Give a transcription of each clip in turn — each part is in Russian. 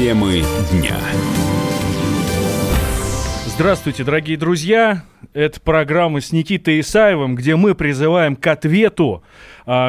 Темы дня. Здравствуйте, дорогие друзья. Это программа с Никитой Исаевым, где мы призываем к ответу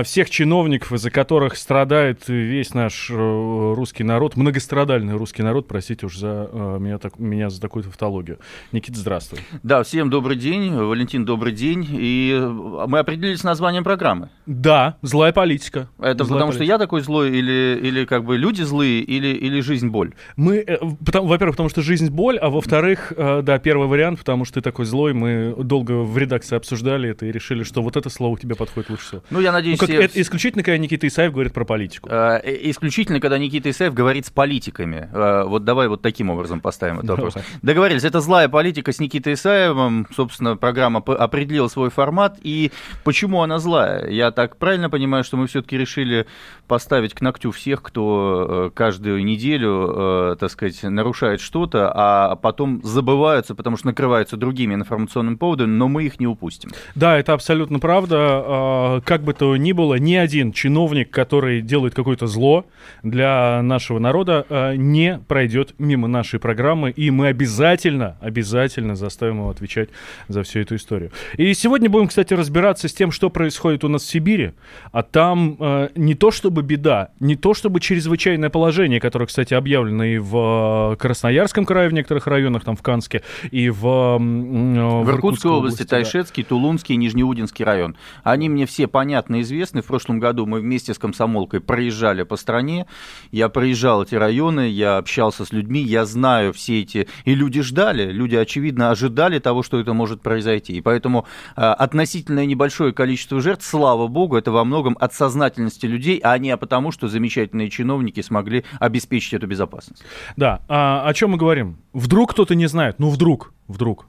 всех чиновников, из-за которых страдает весь наш э, русский народ, многострадальный русский народ, простите уж за э, меня, так, меня за такую тавтологию. Никита, здравствуй. Да, всем добрый день. Валентин, добрый день. И мы определились с названием программы. Да, злая политика. Это злая потому политика. что я такой злой, или, или как бы люди злые, или, или жизнь боль? Мы, э, потому, во-первых, потому что жизнь боль, а во-вторых, э, да, первый вариант, потому что ты такой злой, мы долго в редакции обсуждали это и решили, что вот это слово тебе подходит лучше всего. Ну, я Ну, как, все- это исключительно, когда Никита Исаев говорит про политику. Э, Исключительно, когда Никита Исаев говорит с политиками. Э, Вот давай вот таким образом поставим этот Давай. вопрос. Договорились. Это «Злая политика» с Никитой Исаевым. Собственно, программа определила свой формат. И почему она злая? Я так правильно понимаю, что мы все-таки решили поставить к ногтю всех, кто э, каждую неделю, э, так сказать, нарушает что-то, а потом забываются, потому что накрываются другими информационными поводами, но мы их не упустим. Да, это абсолютно правда. А, Как бы то ни было, ни один чиновник, который делает какое-то зло для нашего народа, а, не пройдет мимо нашей программы, и мы обязательно, обязательно заставим его отвечать за всю эту историю. И сегодня будем, кстати, разбираться с тем, что происходит у нас в Сибири, а там э, не то чтобы беда, не то чтобы чрезвычайное положение, которое, кстати, объявлено и в э, Красноярском крае, в некоторых районах, там в Канске, и в, э, В Иркутской области, да. Тайшетский, Тулунский, Нижнеудинский район. Они мне все понятны известны. В прошлом году мы вместе с комсомолкой проезжали по стране. Я проезжал эти районы, я общался с людьми, я знаю все эти... И люди ждали, люди, очевидно, ожидали того, что это может произойти. И поэтому э, относительно небольшое количество жертв, слава богу, это во многом от сознательности людей, а не потому, что замечательные чиновники смогли обеспечить эту безопасность. Да, а о чем мы говорим? Вдруг кто-то не знает, ну вдруг, вдруг,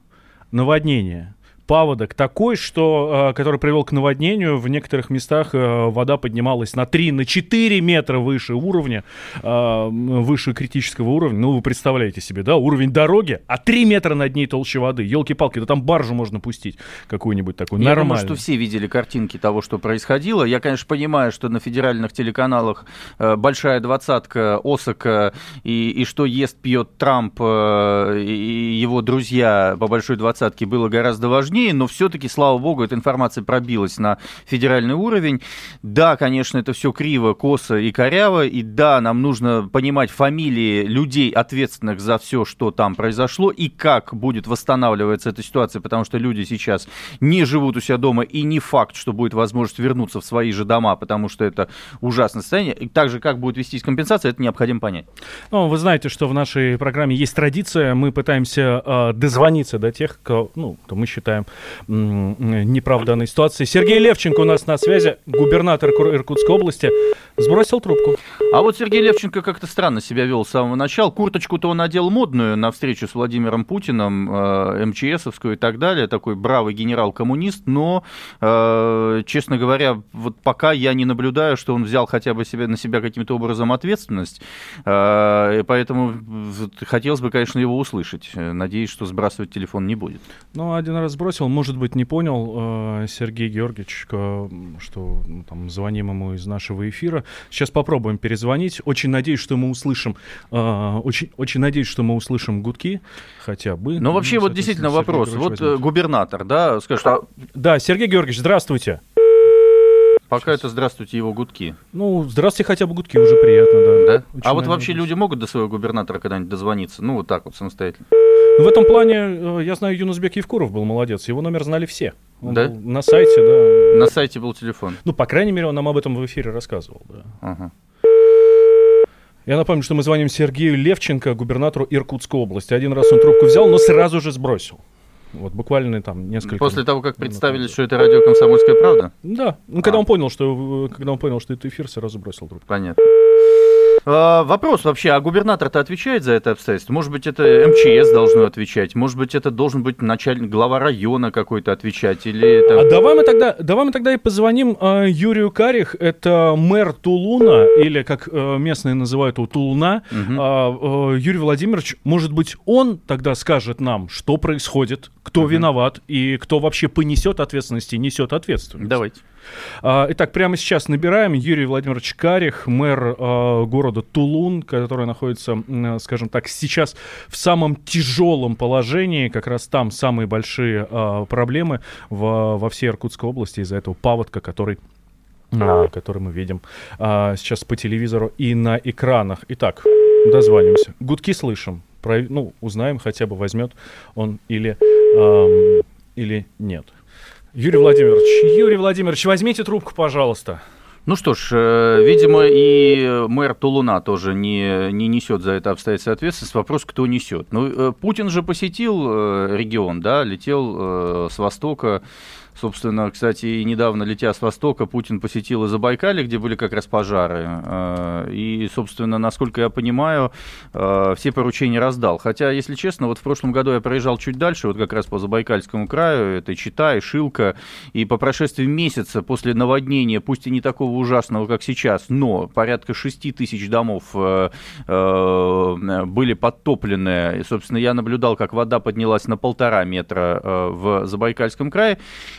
наводнение. Паводок такой, что, э, который привел к наводнению. В некоторых местах э, вода поднималась на 3, на 4 метра выше уровня, э, выше критического уровня. Ну, вы представляете себе, да, уровень дороги, а 3 метра над ней толще воды. Елки-палки, да там баржу можно пустить какую-нибудь такую, Я нормально. думаю, что все видели картинки того, что происходило. Я, конечно, понимаю, что на федеральных телеканалах большая двадцатка, Осака и, и что ест, пьет Трамп и его друзья по большой двадцатке было гораздо важнее, но все-таки, слава богу, эта информация пробилась на федеральный уровень. Да, конечно, это все криво, косо и коряво, и да, нам нужно понимать фамилии людей, ответственных за все, что там произошло, и как будет восстанавливаться эта ситуация, потому что люди сейчас не живут у себя дома, и не факт, что будет возможность вернуться в свои же дома, потому что это ужасное состояние. И также, как будет вестись компенсация, это необходимо понять. Ну, вы знаете, что в нашей программе есть традиция. Мы пытаемся э, дозвониться до тех, кого, ну, кто мы считаем м, м, неправ в данной ситуации. Сергей Левченко у нас на связи, губернатор Иркутской области, сбросил трубку. А вот Сергей Левченко как-то странно себя вел с самого начала. Курточку-то он надел модную на встречу с Владимиром Путиным, э, МЧСовскую и так далее. Такой бравый генерал-коммунист. Но, э, честно говоря, вот пока я не наблюдаю, что он взял хотя бы себе, на себя каким-то образом ответственность. Э, и поэтому хотелось бы, конечно, его услышать. Надеюсь, что сбрасывать телефон не будет. Ну, один раз сбросил, может быть, не понял э, Сергей Георгиевич, к- что ну, там звоним ему из нашего эфира. Сейчас попробуем перезвонить. Очень надеюсь, что мы услышим, э, очень, очень надеюсь, что мы услышим гудки хотя бы. Но вообще, вот соответственно, действительно Сергей вопрос. Георгиевич Вот э, возьмет. губернатор, да, скажет, а Да, Сергей Георгиевич, здравствуйте. Пока это здравствуйте его гудки. Ну, здравствуйте, хотя бы гудки, уже приятно, да. Да? Очень а вот вообще люди могут до своего губернатора когда-нибудь дозвониться? Ну, вот так вот, самостоятельно. Ну, В этом плане, э, я знаю, Юнусбек Евкуров был молодец, его номер знали все. Он Да? на сайте, да. На сайте был телефон. Ну, по крайней мере, он нам об этом в эфире рассказывал, да. Ага. Я напомню, что мы звоним Сергею Левченко, губернатору Иркутской области. Один раз он трубку взял, но сразу же сбросил. Вот буквально там несколько... После того, как минут представили, что это радио «Комсомольская правда»? Да, ну когда А. он понял, что когда он понял, что это эфир, сразу бросил трубку. Понятно. А, вопрос вообще, а губернатор-то отвечает за это обстоятельство? Может быть, это МЧС должно отвечать? Может быть, это должен быть начальник, глава района какой-то отвечать? Или это... А давай мы тогда, давай мы тогда и позвоним э, Юрию Карих, это мэр Тулуна, или как э, местные называют его Тулуна. Мгм. А, э, Юрий Владимирович, может быть, он тогда скажет нам, что происходит, кто виноват и кто вообще понесет ответственность и несет ответственность. Давайте. А, итак, прямо сейчас набираем Юрий Владимирович Карих, мэр а, города Тулун, который находится, скажем так, сейчас в самом тяжелом положении. Как раз там самые большие а, проблемы во всей Иркутской области из-за этого паводка, который который мы видим сейчас по телевизору и на экранах. Итак, дозвонимся. Гудки слышим. Про, ну, узнаем, хотя бы возьмет он или, эм, или нет. Юрий Владимирович, Юрий Владимирович, возьмите трубку, пожалуйста. Ну что ж, э, видимо, и мэр Тулуна тоже не, не несет за это обстоятельство ответственность. Вопрос, кто несет. Ну, э, Путин же посетил э, регион, да, летел с востока Собственно, кстати, недавно, летя с востока, Путин посетил и Забайкалье, где были как раз пожары. Э, и, собственно, насколько я понимаю, э, все поручения раздал. Хотя, если честно, вот в прошлом году я проезжал чуть дальше, вот как раз по Забайкальскому краю, это Чита и Шилка, и по прошествии месяца после наводнения, пусть и не такого ужасного, как сейчас, но порядка 6 тысяч домов э, были подтоплены. И, собственно, я наблюдал, как вода поднялась на полтора метра в Забайкальском крае.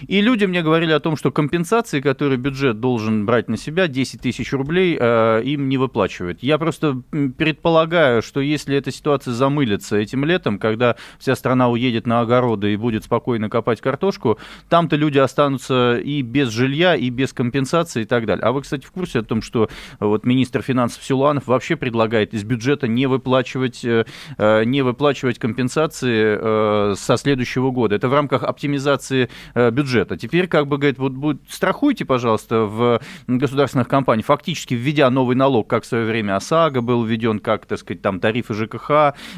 И люди мне говорили о том, что компенсации, которые бюджет должен брать на себя, 10 тысяч рублей, э, им не выплачивают. Я просто предполагаю, что если эта ситуация замылится этим летом, когда вся страна уедет на огороды и будет спокойно копать картошку, там-то люди останутся и без жилья, и без компенсации и так далее. А вы, кстати, в курсе о том, что вот министр финансов Силуанов вообще предлагает из бюджета не выплачивать, э, э, не выплачивать компенсации э, со следующего года. Это в рамках оптимизации бюджета бюджета. Теперь, как бы, говорит, вот будет, страхуйте, пожалуйста, в государственных компаниях, фактически введя новый налог, как в свое время ОСАГО был введен, как, так сказать, там тарифы ЖКХ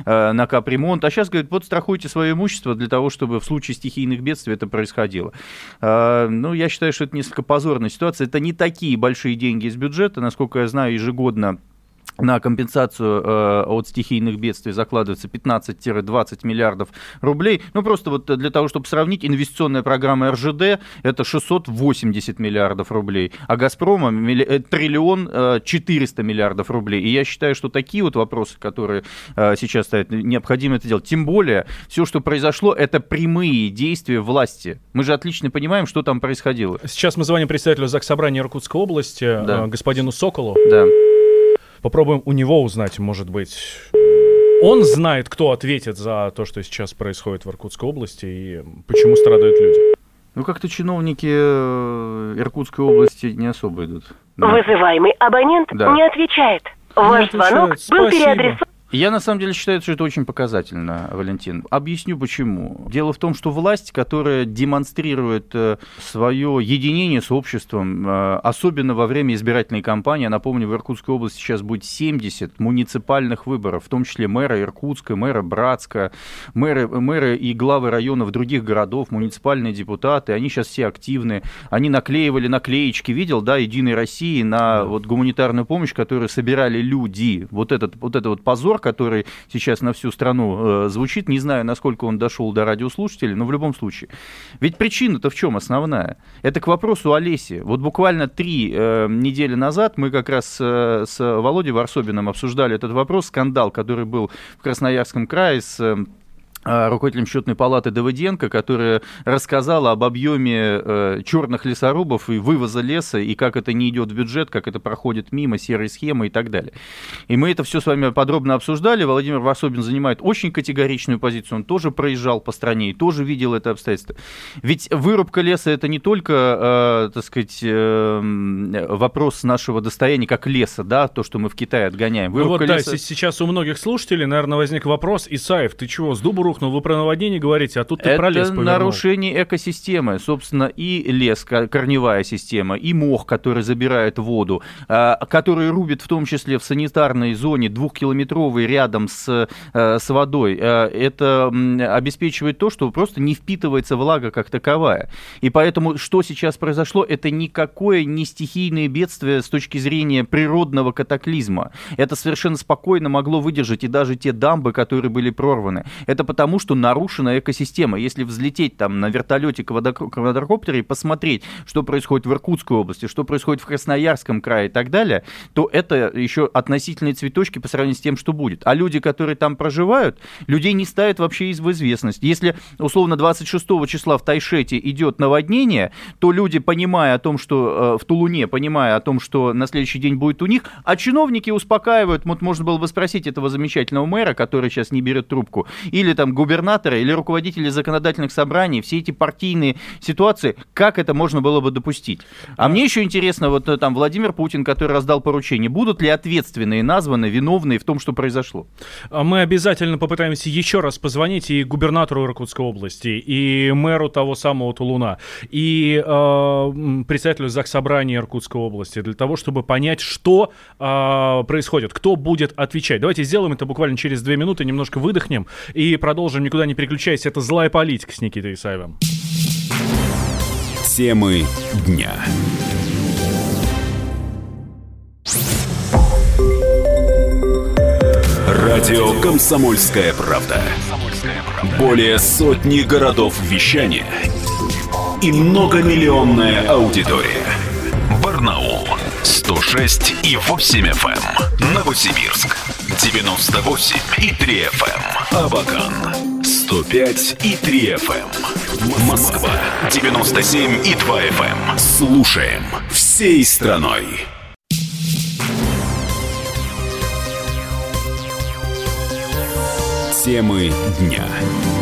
э, на капремонт. А сейчас, говорит, вот страхуйте свое имущество для того, чтобы в случае стихийных бедствий это происходило. Э, ну, я считаю, что это несколько позорная ситуация. Это не такие большие деньги из бюджета, насколько я знаю, ежегодно на компенсацию э, от стихийных бедствий закладывается 15-20 миллиардов рублей. Ну, просто вот для того, чтобы сравнить, инвестиционная программа РЖД – это 680 миллиардов рублей, а «Газпрома» милли... Э, триллион э, 400 миллиардов рублей. И я считаю, что такие вот вопросы, которые э, сейчас стоят, необходимо это делать. Тем более, все, что произошло, это прямые действия власти. Мы же отлично понимаем, что там происходило. Сейчас мы звоним представителю Заксобрания Иркутской области, да. э, господину Соколу. Да. Попробуем у него узнать, может быть, он знает, кто ответит за то, что сейчас происходит в Иркутской области и почему страдают люди. Ну, как-то чиновники э, Иркутской области не особо идут. Да. Вызываемый абонент да. не отвечает. Ваш не звонок был Спасибо. переадресован. Я на самом деле считаю, что это очень показательно, Валентин. Объясню почему. Дело в том, что власть, которая демонстрирует э, свое единение с обществом, э, особенно во время избирательной кампании, напомню, в Иркутской области сейчас будет 70 муниципальных выборов, в том числе мэра Иркутска, мэра Братска, мэры, мэры и главы районов других городов, муниципальные депутаты, они сейчас все активны. Они наклеивали наклеечки, видел, да, Единой России на вот гуманитарную помощь, которую собирали люди. Вот этот вот это вот позор разговор, который сейчас на всю страну э, звучит. Не знаю, насколько он дошел до радиослушателей, но в любом случае. Ведь причина-то в чем основная? Это к вопросу о лесе. Вот буквально три э, недели назад мы как раз э, с Володей Варсобиным обсуждали этот вопрос, скандал, который был в Красноярском крае с э, руководителем счетной палаты Давыденко, которая рассказала об объеме э, черных лесорубов и вывоза леса, и как это не идет в бюджет, как это проходит мимо, серой схемы и так далее. И мы это все с вами подробно обсуждали. Владимир Варсобин занимает очень категоричную позицию. Он тоже проезжал по стране и тоже видел это обстоятельство. Ведь вырубка леса это не только, э, так сказать, э, вопрос нашего достояния как леса, да, то, что мы в Китае отгоняем. Вырубка ну вот леса... да, сейчас у многих слушателей, наверное, возник вопрос, Исаев, ты чего, с дубу рухнул, вы про наводнение говорите, а тут ты это про лес повернул. нарушение экосистемы. Собственно, и лес, корневая система, и мох, который забирает воду, а, который рубит в том числе в санитарной зоне двухкилометровой рядом с, э, с водой. А, это обеспечивает то, что просто не впитывается влага как таковая. И поэтому, что сейчас произошло, это никакое не стихийное бедствие с точки зрения природного катаклизма. Это совершенно спокойно могло выдержать и даже те дамбы, которые были прорваны. Это потому тому, что нарушена экосистема. Если взлететь там на вертолете квадрокоптере и посмотреть, что происходит в Иркутской области, что происходит в Красноярском крае и так далее, то это еще относительные цветочки по сравнению с тем, что будет. А люди, которые там проживают, людей не ставят вообще в известность. Если, условно, 26 числа в Тайшете идет наводнение, то люди, понимая о том, что э, в Тулуне, понимая о том, что на следующий день будет у них, а чиновники успокаивают, вот можно было бы спросить этого замечательного мэра, который сейчас не берет трубку, или там губернатора, или руководителей законодательных собраний, все эти партийные ситуации, как это можно было бы допустить? А мне еще интересно, вот э, там Владимир Путин, который раздал поручение, будут ли ответственные названы, виновные в том, что произошло? А мы обязательно попытаемся еще раз позвонить и губернатору Иркутской области, и мэру того самого Тулуна, и э, председателю Заксобрания Иркутской области, для того, чтобы понять, что э, происходит, кто будет отвечать. Давайте сделаем это буквально через две минуты, немножко выдохнем и продолжим, никуда не переключаясь. Это «Злая политика» с Никитой Исаевым. Темы дня. Радио «Комсомольская правда». Более сотни городов вещания и многомиллионная аудитория. Барнаул 106 и 8 FM. Эм. Новосибирск 98 и 3 FM. Эм. Абакан 105 и 3 FM. Эм. Москва 97 и 2 FM. Слушаем всей страной. Темы дня.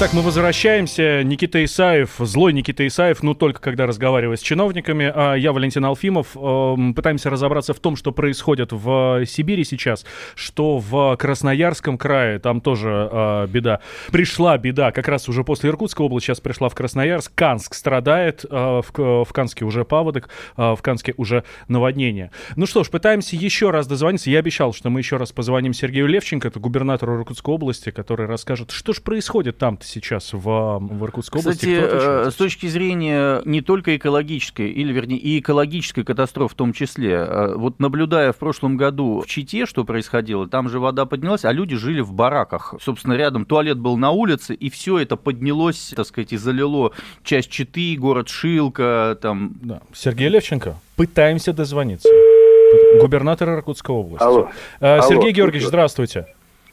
Итак, мы возвращаемся. Никита Исаев, злой Никита Исаев, ну только когда разговаривает с чиновниками. А я, Валентин Алфимов, э, пытаемся разобраться в том, что происходит в Сибири сейчас, что в Красноярском крае, там тоже э, беда. Пришла беда, как раз уже после Иркутской области, сейчас пришла в Красноярск. Канск страдает, э, в, в Канске уже паводок, э, в Канске уже наводнение. Ну что ж, пытаемся еще раз дозвониться. Я обещал, что мы еще раз позвоним Сергею Левченко, это губернатору Иркутской области, который расскажет, что же происходит там-то сейчас в, в Иркутской области. Кстати, э, с точки зрения не только экологической, или вернее и экологической катастрофы в том числе, э, вот наблюдая в прошлом году в Чите, что происходило, там же вода поднялась, а люди жили в бараках. Собственно, рядом туалет был на улице, и все это поднялось, так сказать, и залило часть Читы, город Шилка, там... Да. Сергей Левченко, пытаемся дозвониться. Губернатор Иркутской области. Алло. Э, Сергей Алло, Георгиевич, здравствуйте.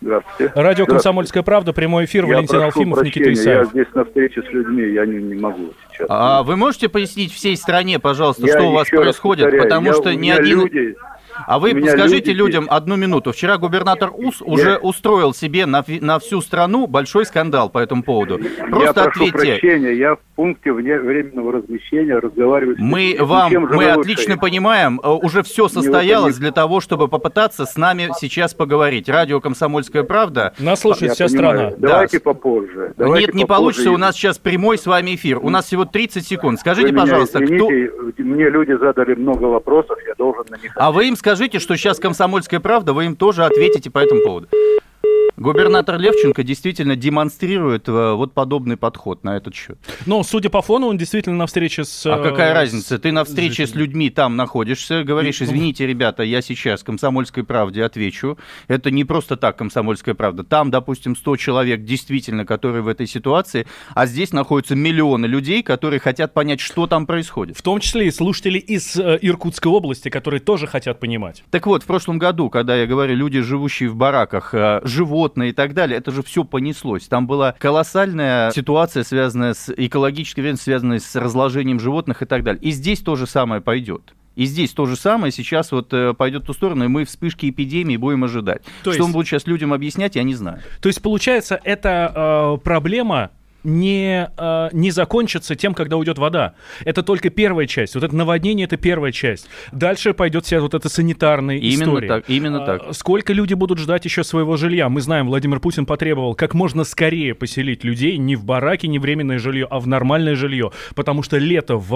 Здравствуйте. Радио «Комсомольская правда», прямой эфир, я Валентин Алфимов, прощения, Никита Исаев. Я здесь на встрече с людьми, я не, не могу сейчас. А вы можете пояснить всей стране, пожалуйста, я что у вас происходит? Повторяю, Потому я, что ни один... Люди а вы скажите люди... людям одну минуту. Вчера губернатор УС я... уже устроил себе на, на всю страну большой скандал по этому поводу. Просто я ответьте. прошу прощения, я в пункте вне временного размещения разговариваю мы с вам, Мы отлично понимаем, э, уже все состоялось для того, чтобы попытаться с нами сейчас поговорить. Радио «Комсомольская правда». Нас слушает вся понимаю. страна. Давайте да. попозже. Давайте Нет, не попозже. получится. У нас сейчас прямой с вами эфир. У нас всего 30 секунд. Скажите, вы пожалуйста, извините, кто... Мне люди задали много вопросов, я должен на них... А вы им скажите, что сейчас «Комсомольская правда», вы им тоже ответите по этому поводу. Губернатор Левченко действительно демонстрирует э, вот подобный подход на этот счет. Ну, судя по фону, он действительно на встрече с... А какая э, разница? Ты на встрече с людьми там находишься, говоришь, ну, извините, ребята, я сейчас «Комсомольской правде» отвечу. Это не просто так «Комсомольская правда». Там, допустим, 100 человек действительно, которые в этой ситуации, а здесь находятся миллионы людей, которые хотят понять, что там происходит. В том числе и слушатели из э, Иркутской области, которые тоже хотят понимать. Так вот, в прошлом году, когда я говорю, люди, живущие в бараках, живут животные и так далее, это же все понеслось. Там была колоссальная ситуация, связанная с экологической, связанная с разложением животных и так далее. И здесь то же самое пойдет. И здесь то же самое сейчас вот э, пойдет в ту сторону, и мы вспышки эпидемии будем ожидать. То Что есть... он будет сейчас людям объяснять, я не знаю. То есть, получается, это э, проблема не, э, не закончится тем, когда уйдет вода. Это только первая часть. Вот это наводнение — это первая часть. Дальше пойдет вся вот эта санитарная именно история. Так, именно а, так. Сколько люди будут ждать еще своего жилья? Мы знаем, Владимир Путин потребовал как можно скорее поселить людей не в бараке, не временное жилье, а в нормальное жилье. Потому что лето в,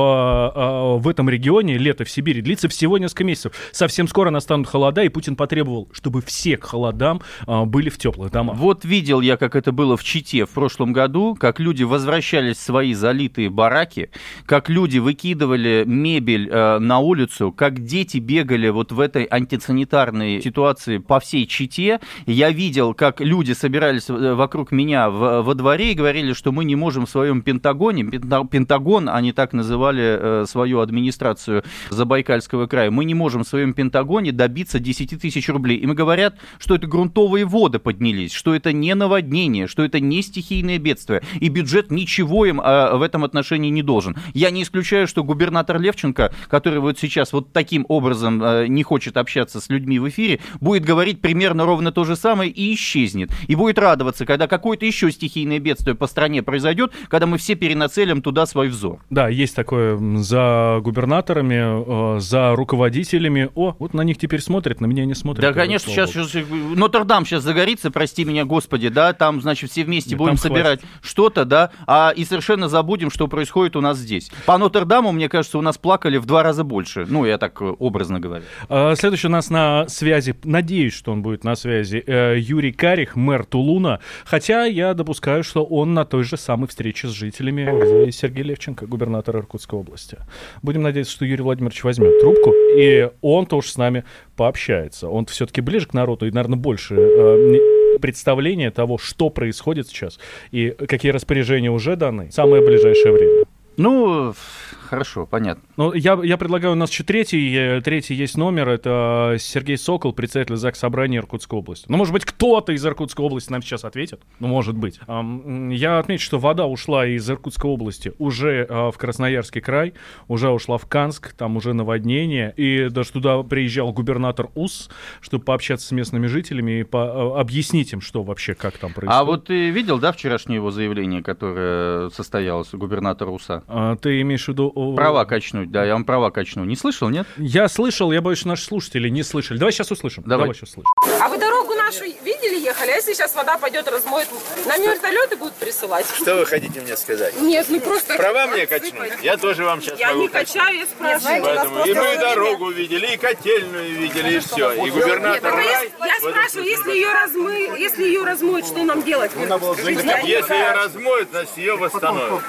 э, в этом регионе, лето в Сибири длится всего несколько месяцев. Совсем скоро настанут холода, и Путин потребовал, чтобы все к холодам э, были в теплых домах. Вот видел я, как это было в Чите в прошлом году, как как люди возвращались в свои залитые бараки, как люди выкидывали мебель э, на улицу, как дети бегали вот в этой антисанитарной ситуации по всей Чите. Я видел, как люди собирались э, вокруг меня в, во дворе и говорили, что мы не можем в своем Пентагоне, Пентагон, они так называли э, свою администрацию Забайкальского края, мы не можем в своем Пентагоне добиться 10 тысяч рублей. Им говорят, что это грунтовые воды поднялись, что это не наводнение, что это не стихийное бедствие, и бюджет ничего им э, в этом отношении не должен. Я не исключаю, что губернатор Левченко, который вот сейчас вот таким образом э, не хочет общаться с людьми в эфире, будет говорить примерно ровно то же самое и исчезнет. И будет радоваться, когда какое-то еще стихийное бедствие по стране произойдет, когда мы все перенацелим туда свой взор. Да, есть такое за губернаторами, э, за руководителями. О, вот на них теперь смотрят, на меня не смотрят. Да, конечно, сейчас, сейчас Нотр-Дам сейчас загорится, прости меня, Господи, да, там, значит, все вместе будем собирать что-то, да, а и совершенно забудем, что происходит у нас здесь. По Нотр-Даму, мне кажется, у нас плакали в два раза больше. Ну, я так э, образно говорю. А, следующий у нас на связи, надеюсь, что он будет на связи, э, Юрий Карих, мэр Тулуна. Хотя я допускаю, что он на той же самой встрече с жителями, Сергей Левченко, губернатор Иркутской области. Будем надеяться, что Юрий Владимирович возьмет трубку, и он тоже с нами пообщается. Он все-таки ближе к народу и, наверное, больше представления того, что происходит сейчас и какие распоряжения уже даны в самое ближайшее время. Ну, хорошо, понятно. Ну, я, я предлагаю, у нас еще третий, э, третий есть номер, это Сергей Сокол, председатель ЗАГС Собрания Иркутской области. Ну, может быть, кто-то из Иркутской области нам сейчас ответит? Ну, может быть. Я отмечу, что вода ушла из Иркутской области уже а, в Красноярский край, уже ушла в Канск, там уже наводнение, и даже туда приезжал губернатор УС, чтобы пообщаться с местными жителями и по- а, объяснить им, что вообще, как там происходит. А вот ты видел, да, вчерашнее его заявление, которое состоялось, губернатора УСа? А, ты имеешь в виду... Права качнуть, да, я вам права качну. Не слышал, нет? Я слышал, я боюсь, наши слушатели не слышали. Давай сейчас услышим. Давай, Давай сейчас услышим. А вы дорогу нашу? А если сейчас вода пойдет, размоет, нам вертолеты будут присылать? Что вы хотите мне сказать? Нет, ну просто... Права мне качнуть? Я тоже вам сейчас Я не качаю, я спрашиваю. Поэтому и мы дорогу видели, и котельную видели, и все. И губернатор... Нет, я, я спрашиваю, если ее, размы... если ее размоют, что нам делать? Если ее размоют, значит ее восстановят.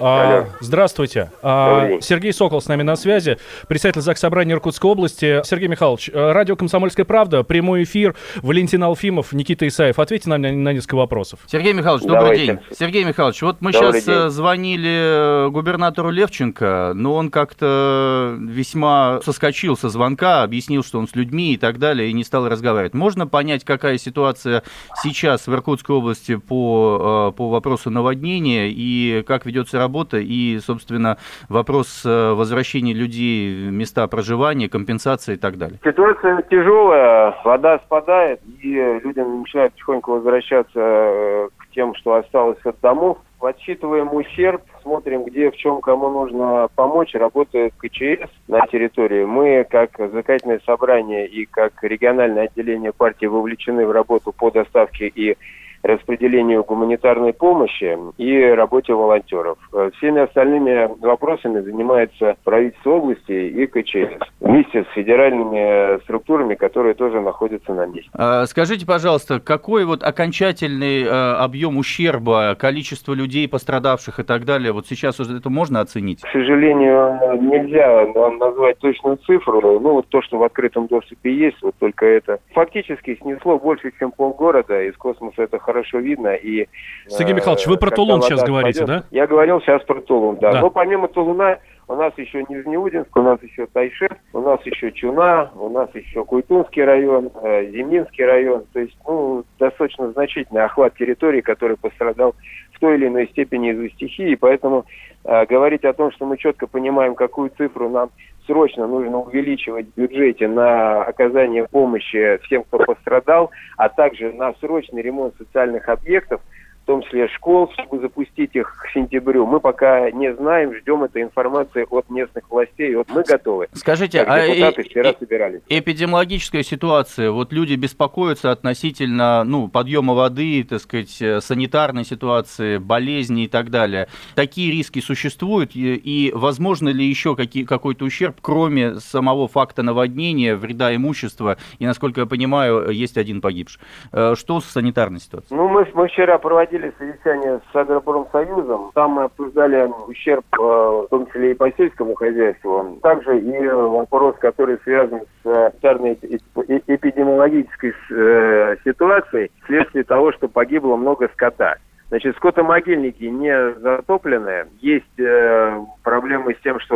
А, здравствуйте. А, Сергей Сокол с нами на связи, председатель ЗАГС Собрания Иркутской области. Сергей Михайлович, э, радио «Комсомольская правда», прямой эфир, Валентин Алфимов, Никита Исаев. Ответьте нам на, на несколько вопросов. Сергей Михайлович, добрый Давайте. день. Сергей Михайлович, вот мы добрый сейчас день. звонили э, губернатору Левченко, но он как-то весьма соскочил со звонка, объяснил, что он с людьми и так далее, и не стал разговаривать. Можно понять, какая ситуация сейчас в Иркутской области по, э, по вопросу наводнения и как ведется работа, и, собственно, вопрос возвращения людей в места проживания, компенсации и так далее? Ситуация тяжелая, вода спадает, и люди начинают потихоньку возвращаться э, к тем, что осталось от домов. Подсчитываем ущерб, смотрим, где, в чем, кому нужно помочь. Работает КЧС на территории. Мы, как законодательное собрание и как региональное отделение партии, вовлечены в работу по доставке и распределению гуманитарной помощи и работе волонтеров. Э, всеми остальными вопросами занимается правительство области и КЧС вместе с федеральными структурами, которые тоже находятся на месте. А, скажите, пожалуйста, какой вот окончательный э, объем ущерба, количество людей пострадавших и так далее, вот сейчас уже это можно оценить? К сожалению, нельзя нам назвать точную цифру. Ну, вот то, что в открытом доступе есть, вот только это. Фактически снесло больше, чем полгорода. Из космоса это хорошо видно. И, Сергей Михайлович, вы про Тулун сейчас говорите, пойдет, да? Я говорил сейчас про Тулун, да. да. Но помимо Тулуна у нас еще Нижнеудинск, у нас еще Тайшет, у нас еще Чуна, у нас еще Куйтунский район, э, Зимнинский район. То есть, ну, достаточно значительный охват территории, который пострадал в той или иной степени из-за стихии. Поэтому э, говорить о том, что мы четко понимаем, какую цифру нам срочно нужно увеличивать в бюджете на оказание помощи всем, кто пострадал, а также на срочный ремонт социальных объектов – в том числе школ, чтобы запустить их к сентябрю. Мы пока не знаем, ждем этой информации от местных властей. Вот мы готовы. Скажите, а депутаты вчера собирались. эпидемиологическая ситуация, вот люди беспокоятся относительно ну, подъема воды, так сказать, э, санитарной ситуации, болезни и так далее. Такие риски существуют, и, и возможно ли еще какие, какой-то ущерб, кроме самого факта наводнения, вреда имущества, и, насколько я понимаю, есть один погибший. Э, что с санитарной ситуацией? Ну, мы, мы вчера проводили проводили совещание с Агропромсоюзом. Там мы обсуждали ущерб, э, в том числе и по сельскому хозяйству. Также и вопрос, который связан с санитарной эпидемиологической э, ситуацией вследствие того, что погибло много скота. Значит, скотомогильники не затоплены. Есть э, проблемы с тем, что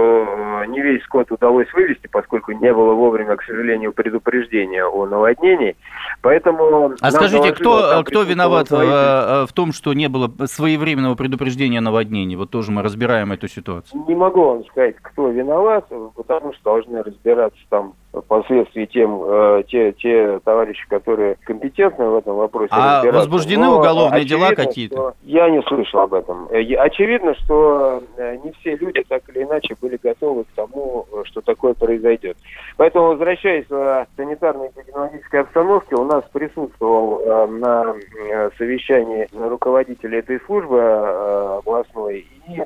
э, не весь скот удалось вывести, поскольку не было вовремя, к сожалению, предупреждения о наводнении. Поэтому... А скажите, кто, кто виноват в, э, в том, что не было своевременного предупреждения о наводнении? Вот тоже мы разбираем эту ситуацию. Не могу вам сказать, кто виноват, потому что должны разбираться там впоследствии тем, э, те, те товарищи, которые компетентны в этом вопросе. А возбуждены Но уголовные дела какие-то? Я не слышал об этом. Э, очевидно, что э, не все люди так или иначе были готовы к тому, что такое произойдет. Поэтому, возвращаясь к санитарной эпидемиологической обстановке, у нас присутствовал э, на э, совещании руководитель этой службы э, областной и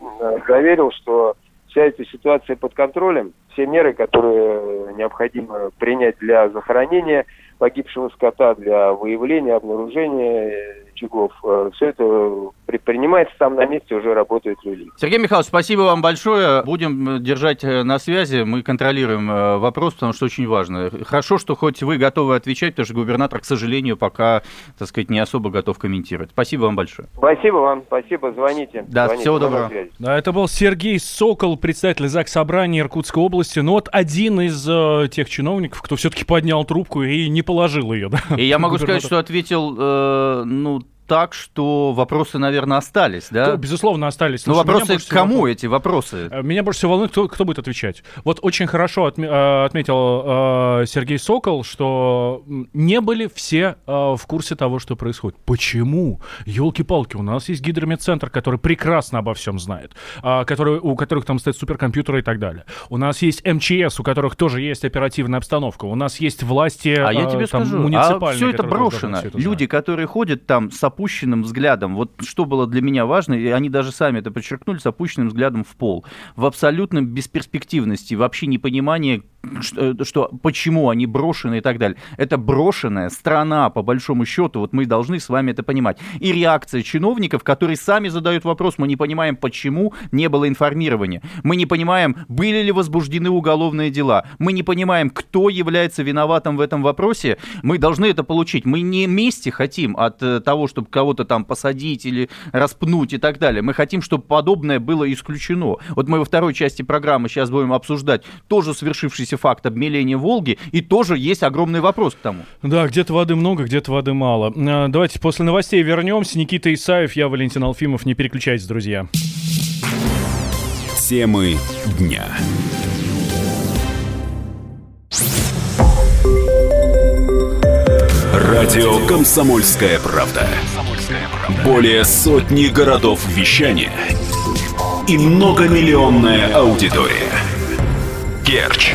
заверил, что вся эта ситуация под контролем, все меры, которые необходимо принять для захоронения погибшего скота, для выявления, обнаружения очагов. Э, Все это предпринимается, там на месте уже работают люди. Сергей Михайлович, спасибо вам большое. Будем э, держать э, на связи, мы контролируем вопрос, потому что очень важно. Хорошо, что хоть вы готовы отвечать, потому что губернатор, к сожалению, пока, так сказать, не особо готов комментировать. Спасибо вам большое. Спасибо вам, спасибо, звоните. Да, звоните, всего доброго. Да, это был Сергей Сокол, председатель ЗАГС Собрания Иркутской области. Ну вот один из э, тех чиновников, кто все-таки поднял трубку и не положил ее. Да? И я могу сказать, что ответил, э, ну, так, что вопросы, наверное, остались, да? Безусловно, остались. Но вопросы к кому всего... эти вопросы? Э, меня больше всего волнует, кто, кто будет отвечать. Вот очень хорошо отме- э, отметил э, Сергей Сокол, что не были все э, в курсе того, что происходит. Почему? Елки-палки, у нас есть гидромедцентр, который прекрасно обо всем знает, э, который, у которых там стоят суперкомпьютеры и так далее. У нас есть МЧС, у которых тоже есть оперативная обстановка. У нас есть власти а я тебе там, скажу, муниципальные. А все это брошено. Все это Люди, которые ходят там с опущенным взглядом. Вот что было для меня важно, и они даже сами это подчеркнули, с опущенным взглядом в пол. В абсолютном бесперспективности, вообще непонимании, что, что почему они брошены и так далее. Это брошенная страна, по большому счету, вот мы должны с вами это понимать. И реакция чиновников, которые сами задают вопрос, мы не понимаем, почему не было информирования. Мы не понимаем, были ли возбуждены уголовные дела. Мы не понимаем, кто является виноватым в этом вопросе. Мы должны это получить. Мы не мести хотим от э, того, чтобы кого-то там посадить или распнуть и так далее. Мы хотим, чтобы подобное было исключено. Вот мы во второй части программы сейчас будем обсуждать тоже свершившийся факт обмеления Волги, и тоже есть огромный вопрос к тому. Да, где-то воды много, где-то воды мало. А, давайте после новостей вернемся. Никита Исаев, я Валентин Алфимов. Не переключайтесь, друзья. Темы дня. Радио «Комсомольская правда». Более сотни городов вещания и многомиллионная аудитория. Керчь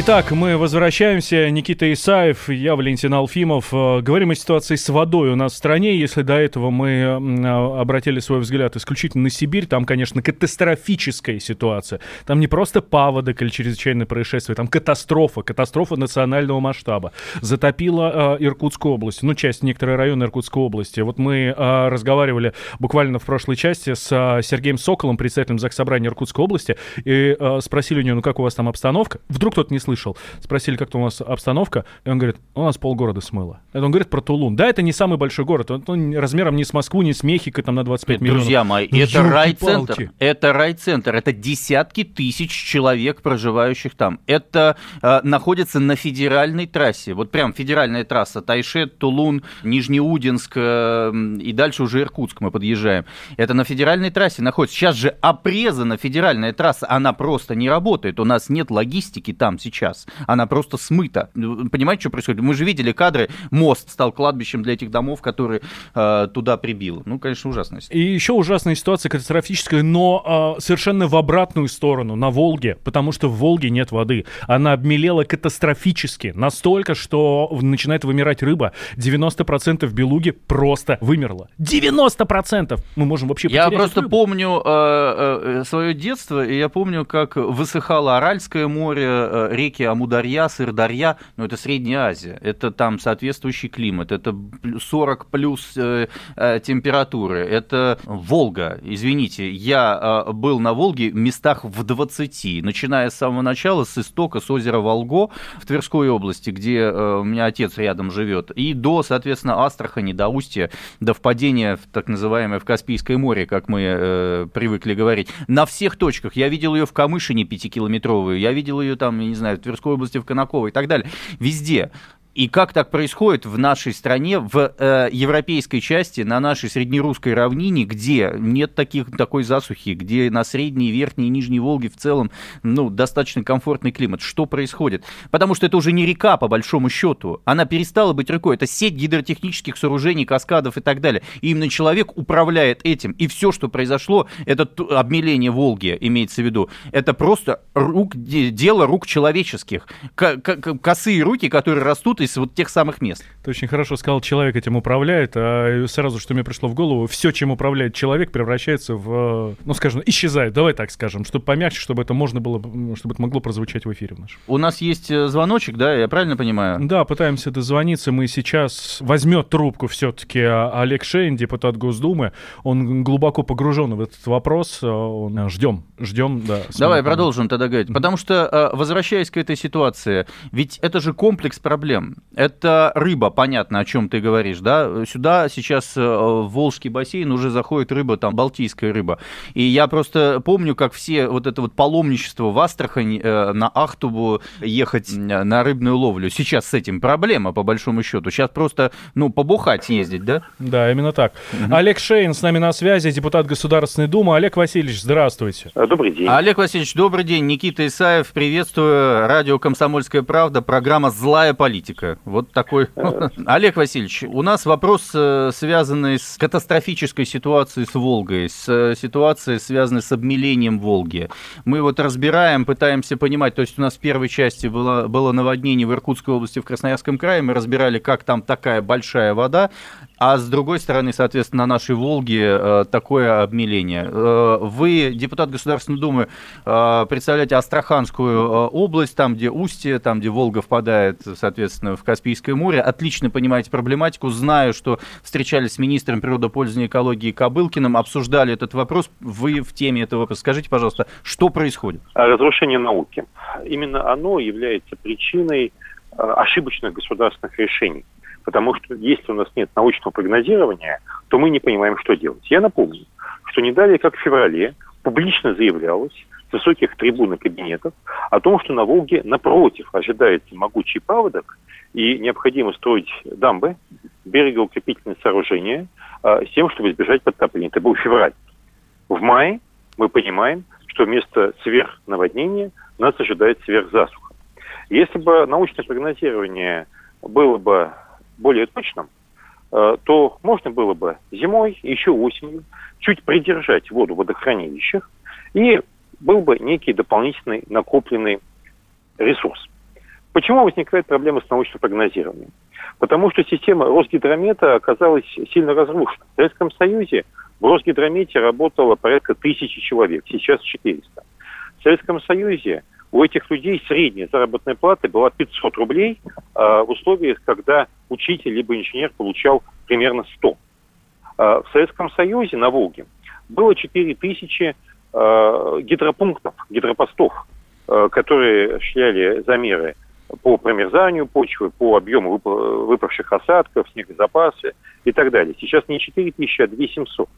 Итак, мы возвращаемся. Никита Исаев, я Валентин Алфимов. Э, говорим о ситуации с водой у нас в стране. Если до этого мы э, обратили свой взгляд исключительно на Сибирь, там, конечно, катастрофическая ситуация. Там не просто паводок или чрезвычайное происшествие, там катастрофа, катастрофа национального масштаба. Затопила э, Иркутскую область, ну, часть, некоторые районы Иркутской области. Вот мы э, разговаривали буквально в прошлой части с э, Сергеем Соколом, председателем Заксобрания Иркутской области, и э, спросили у него, ну, как у вас там обстановка? Вдруг кто-то не слышал. Спросили, как то у нас обстановка, и он говорит, у нас полгорода смыло. Это он говорит про Тулун. Да, это не самый большой город, он, он размером не с Москву, не с Мехико, там на 25 Нет, миллионов. Друзья мои, ну, это райцентр. Это райцентр, это десятки тысяч человек, проживающих там. Это э, находится на федеральной трассе, вот прям федеральная трасса, Тайшет, Тулун, Нижнеудинск э, и дальше уже Иркутск мы подъезжаем. Это на федеральной трассе находится. Сейчас же обрезана федеральная трасса, она просто не работает. У нас нет логистики там сейчас сейчас. Она просто смыта. Понимаете, что происходит? Мы же видели кадры, мост стал кладбищем для этих домов, которые э, туда прибило. Ну, конечно, ужасная ситуация. И еще ужасная ситуация, катастрофическая, но э, совершенно в обратную сторону, на Волге, потому что в Волге нет воды. Она обмелела катастрофически, настолько, что начинает вымирать рыба. 90% белуги просто вымерла. 90%! Мы можем вообще Я просто рыбу. помню э, э, свое детство, и я помню, как высыхало Аральское море, э, реки Амударья, Сырдарья, ну это Средняя Азия, это там соответствующий климат, это 40 плюс э, э, температуры, это Волга, извините, я э, был на Волге в местах в 20, начиная с самого начала, с истока, с озера Волго в Тверской области, где э, у меня отец рядом живет, и до, соответственно, Астрахани, до Устья, до впадения в так называемое в Каспийское море, как мы э, привыкли говорить. На всех точках. Я видел ее в Камышине пятикилометровую, я видел ее там, я не знаю, в Тверской области, в Конаково и так далее. Везде. И как так происходит в нашей стране, в э, европейской части, на нашей среднерусской равнине, где нет таких, такой засухи, где на средней, верхней и нижней Волге в целом ну, достаточно комфортный климат? Что происходит? Потому что это уже не река, по большому счету. Она перестала быть рекой. Это сеть гидротехнических сооружений, каскадов и так далее. И именно человек управляет этим. И все, что произошло, это обмеление Волги, имеется в виду, это просто рук, дело рук человеческих. К- косые руки, которые растут из из вот тех самых мест. Ты очень хорошо сказал, человек этим управляет, а сразу, что мне пришло в голову, все, чем управляет человек, превращается в, ну, скажем, исчезает, давай так скажем, чтобы помягче, чтобы это можно было, чтобы это могло прозвучать в эфире наш. У нас есть э, звоночек, да, я правильно понимаю? Да, пытаемся дозвониться, мы сейчас возьмет трубку все-таки Олег Шейн, депутат Госдумы, он глубоко погружен в этот вопрос, э, он... Э, ждем, ждем, да. Давай продолжим тогда говорить, потому что, возвращаясь к этой ситуации, ведь это же комплекс проблем. Это рыба, понятно, о чем ты говоришь, да? Сюда сейчас э, в Волжский бассейн уже заходит рыба, там, балтийская рыба. И я просто помню, как все вот это вот паломничество в Астрахань э, на Ахтубу ехать на рыбную ловлю. Сейчас с этим проблема, по большому счету. Сейчас просто, ну, побухать ездить, да? Да, именно так. Угу. Олег Шейн с нами на связи, депутат Государственной Думы. Олег Васильевич, здравствуйте. Э, добрый день. Олег Васильевич, добрый день. Никита Исаев, приветствую. Радио «Комсомольская правда», программа «Злая политика». Вот такой. Олег Васильевич, у нас вопрос, э, связанный с катастрофической ситуацией с Волгой, с э, ситуацией, связанной с обмелением Волги. Мы вот разбираем, пытаемся понимать, то есть у нас в первой части было, было наводнение в Иркутской области, в Красноярском крае, мы разбирали, как там такая большая вода, а с другой стороны, соответственно, на нашей Волге э, такое обмеление. Э, вы, депутат Государственной Думы, э, представляете Астраханскую область, там, где Устье, там, где Волга впадает, соответственно, в Каспийское море. Отлично понимаете проблематику. Знаю, что встречались с министром природопользования и экологии Кобылкиным, обсуждали этот вопрос. Вы в теме этого вопроса. Скажите, пожалуйста, что происходит? Разрушение науки. Именно оно является причиной ошибочных государственных решений. Потому что если у нас нет научного прогнозирования, то мы не понимаем, что делать. Я напомню, что не далее, как в феврале, публично заявлялось с высоких трибун и кабинетов о том, что на Волге, напротив, ожидается могучий паводок, и необходимо строить дамбы, берегоукрепительные сооружения, э, с тем, чтобы избежать подтопления. Это был февраль. В мае мы понимаем, что вместо сверхнаводнения нас ожидает сверхзасуха. Если бы научное прогнозирование было бы более точным, э, то можно было бы зимой, еще осенью, чуть придержать воду в водохранилищах, и был бы некий дополнительный накопленный ресурс. Почему возникает проблема с научным прогнозированием? Потому что система Росгидромета оказалась сильно разрушена. В Советском Союзе в Росгидромете работало порядка тысячи человек, сейчас 400. В Советском Союзе у этих людей средняя заработная плата была 500 рублей э, в условиях, когда учитель либо инженер получал примерно 100. Э, в Советском Союзе на Волге было 4000 э, гидропунктов, гидропостов, э, которые осуществляли замеры по промерзанию почвы, по объему вып- выпавших осадков, снегозапасы и так далее. Сейчас не 4 тысячи, а 2700.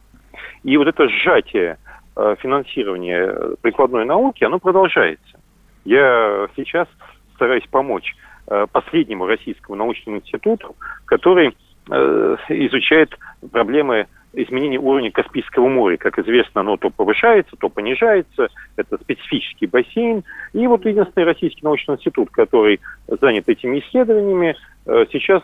И вот это сжатие э, финансирования прикладной науки, оно продолжается. Я сейчас стараюсь помочь э, последнему российскому научному институту, который э, изучает проблемы изменение уровня Каспийского моря. Как известно, оно то повышается, то понижается. Это специфический бассейн. И вот единственный российский научный институт, который занят этими исследованиями, э, сейчас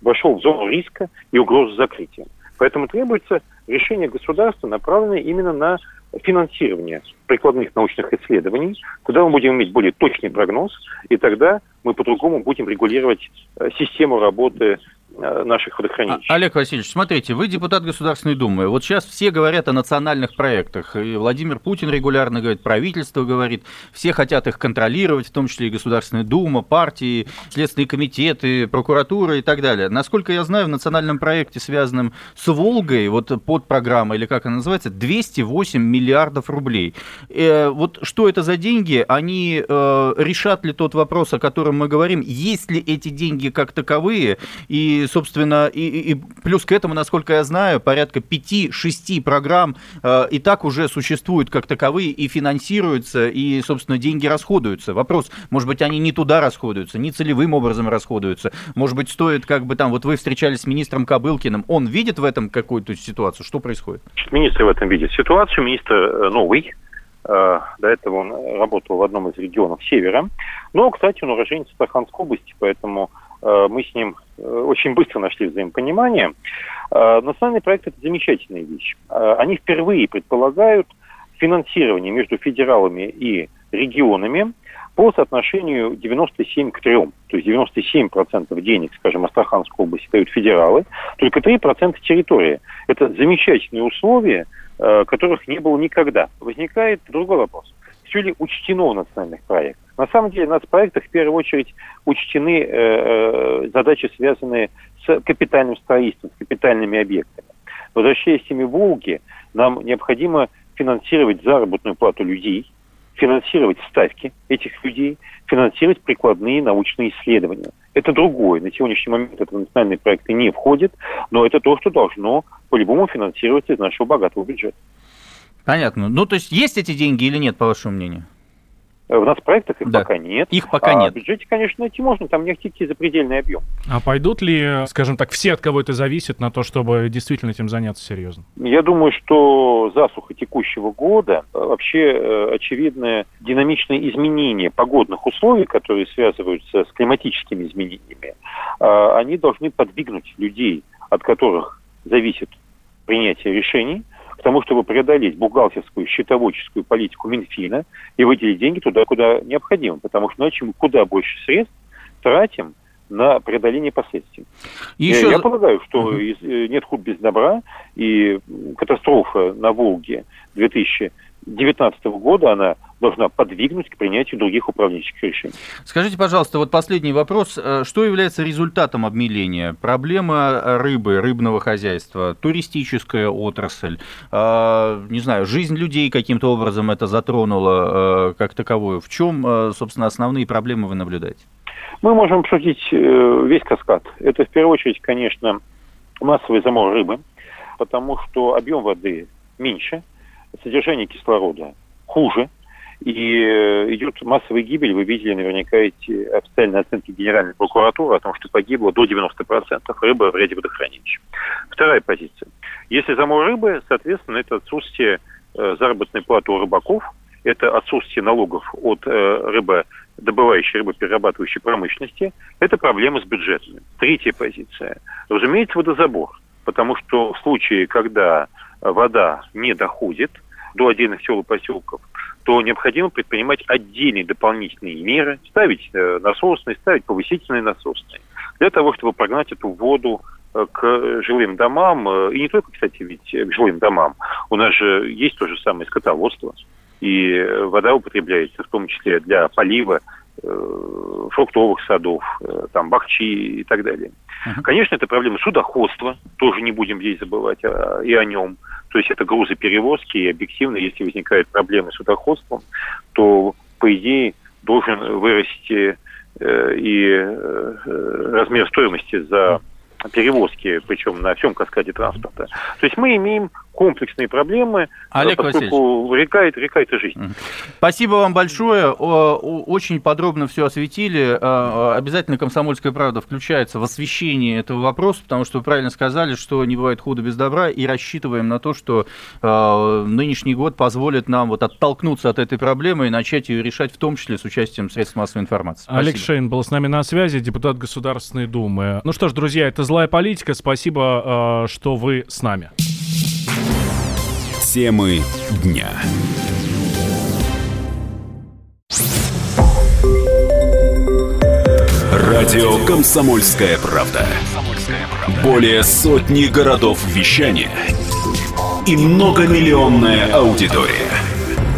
вошел в зону риска и угрозы закрытия. Поэтому требуется решение государства, направленное именно на финансирование прикладных научных исследований, куда мы будем иметь более точный прогноз, и тогда мы по-другому будем регулировать э, систему работы наших водохранилищ. А, Олег Васильевич, смотрите, вы депутат Государственной Думы. Вот сейчас все говорят о национальных проектах. И Владимир Путин регулярно говорит, правительство говорит, все хотят их контролировать, в том числе и Государственная Дума, партии, следственные комитеты, прокуратура и так далее. Насколько я знаю, в национальном проекте, связанном с Волгой, вот под программой, или как она называется, 208 миллиардов рублей. Э, вот что это за деньги? Они э, решат ли тот вопрос, о котором мы говорим? Есть ли эти деньги как таковые? И собственно, и, и плюс к этому, насколько я знаю, порядка 5-6 программ э, и так уже существуют как таковые и финансируются, и, собственно, деньги расходуются. Вопрос, может быть, они не туда расходуются, не целевым образом расходуются. Может быть, стоит как бы там, вот вы встречались с министром Кобылкиным, он видит в этом какую-то ситуацию? Что происходит? Министр в этом видит ситуацию, министр э, новый, э, до этого он работал в одном из регионов севера. Но, кстати, он уроженец Астраханской области, поэтому мы с ним э, очень быстро нашли взаимопонимание. Э, национальный проект – это замечательная вещь. Они впервые предполагают финансирование между федералами и регионами по соотношению 97 к 3. То есть 97% денег, скажем, Астраханской области дают федералы, только 3% территории. Это замечательные условия, которых не было никогда. Возникает другой вопрос. Все ли учтено в национальных проектах? На самом деле, в проектах в первую очередь учтены э, э, задачи, связанные с капитальным строительством, с капитальными объектами. Возвращаясь к теме Волги, нам необходимо финансировать заработную плату людей, финансировать ставки этих людей, финансировать прикладные научные исследования. Это другое. На сегодняшний момент это в национальные проекты не входит, но это то, что должно по-любому финансироваться из нашего богатого бюджета. Понятно. Ну, то есть есть эти деньги или нет, по вашему мнению? В нас проектах их да. пока нет. Их пока а нет. В бюджете, конечно, найти можно, там не активки запредельный объем. А пойдут ли, скажем так, все, от кого это зависит, на то, чтобы действительно этим заняться серьезно? Я думаю, что засуха текущего года, э, вообще э, очевидное динамичное изменение погодных условий, которые связываются с климатическими изменениями, э, они должны подвигнуть людей, от которых зависит принятие решений, к тому, чтобы преодолеть бухгалтерскую, счетоводческую политику Минфина и выделить деньги туда, куда необходимо, потому что иначе мы куда больше средств тратим на преодоление последствий. Еще... Я полагаю, что угу. нет худ без добра, и катастрофа на Волге 2019 года, она должна подвигнуть к принятию других управленческих решений. Скажите, пожалуйста, вот последний вопрос. Э, что является результатом обмеления? Проблема рыбы, рыбного хозяйства, туристическая отрасль, э, не знаю, жизнь людей каким-то образом это затронуло как таковую. В чем, собственно, основные проблемы вы наблюдаете? Мы можем обсудить весь каскад. Это в первую очередь, конечно, массовый замор рыбы, потому что объем воды меньше, содержание кислорода хуже, и э, идет массовая гибель. Вы видели наверняка эти официальные оценки Генеральной прокуратуры о том, что погибло до 90% рыбы в ряде водохранилищ. Вторая позиция. Если замор рыбы, соответственно, это отсутствие э, заработной платы у рыбаков, это отсутствие налогов от э, рыбы добывающей рыбоперерабатывающей промышленности, это проблемы с бюджетами. Третья позиция. Разумеется, водозабор. Потому что в случае, когда вода не доходит до отдельных сел и поселков, то необходимо предпринимать отдельные дополнительные меры, ставить э, насосные, ставить повысительные насосные, для того, чтобы прогнать эту воду э, к жилым домам, э, и не только, кстати, ведь к жилым домам. У нас же есть то же самое скотоводство, и вода употребляется в том числе для полива фруктовых садов, там, бахчи и так далее. Uh-huh. Конечно, это проблема судоходства, тоже не будем здесь забывать а, и о нем. То есть это грузоперевозки, и объективно, если возникают проблемы с судоходством, то, по идее, должен вырасти э, и э, размер стоимости за перевозки, причем на всем каскаде транспорта. То есть мы имеем комплексные проблемы, Олег поскольку Васильевич. река, это, река – это жизнь. Спасибо вам большое. Очень подробно все осветили. Обязательно «Комсомольская правда» включается в освещение этого вопроса, потому что вы правильно сказали, что не бывает худо без добра, и рассчитываем на то, что нынешний год позволит нам вот оттолкнуться от этой проблемы и начать ее решать, в том числе с участием средств массовой информации. Спасибо. Олег Шейн был с нами на связи, депутат Государственной Думы. Ну что ж, друзья, это «Злая политика». Спасибо, что вы с нами. Темы дня. Радио «Комсомольская правда». Более сотни городов вещания и многомиллионная аудитория.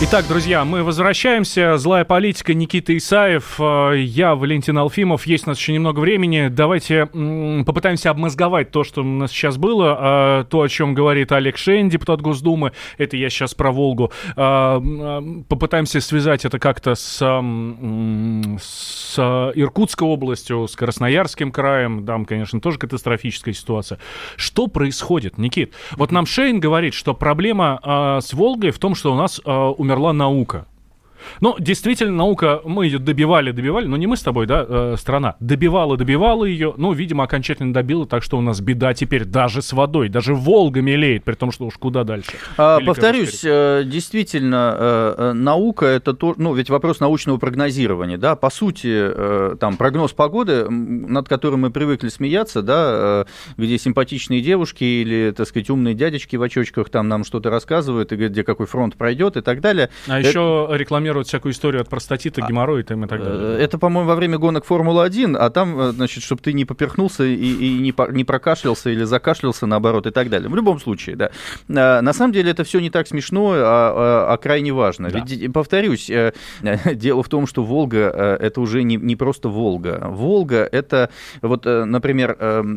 Итак, друзья, мы возвращаемся. Злая политика Никита Исаев, э, я Валентин Алфимов. Есть у нас еще немного времени. Давайте попытаемся обмозговать то, что у нас сейчас было. А, то, о чем говорит Олег Шейн, депутат Госдумы. Это я сейчас про Волгу. А, попытаемся связать это как-то с, с Иркутской областью, с Красноярским краем. Там, конечно, тоже катастрофическая ситуация. Что происходит, Никит? Вот нам Шейн говорит, что проблема а, с Волгой в том, что у нас умерла наука. Ну, действительно, наука, мы ее добивали, добивали, но не мы с тобой, да, э, страна, добивала, добивала ее, ну, видимо, окончательно добила, так что у нас беда теперь даже с водой, даже Волга мелеет, при том, что уж куда дальше. А, повторюсь, э, действительно, э, э, наука это то, ну, ведь вопрос научного прогнозирования, да, по сути, э, там, прогноз погоды, над которым мы привыкли смеяться, да, э, где симпатичные девушки или, так сказать, умные дядечки в очочках там нам что-то рассказывают, и где какой фронт пройдет и так далее. А это... еще рекламируют рекламируют всякую историю от простатита, а, геморроя там, и так далее. Э, это, по-моему, во время гонок Формулы-1, а там, э, значит, чтобы ты не поперхнулся и, и не, не прокашлялся или закашлялся, наоборот, и так далее. В любом случае, да. А, на самом деле это все не так смешно, а, а, а крайне важно. Да. Ведь, повторюсь, э, дело в том, что Волга — это уже не, не просто Волга. Волга — это, вот, например,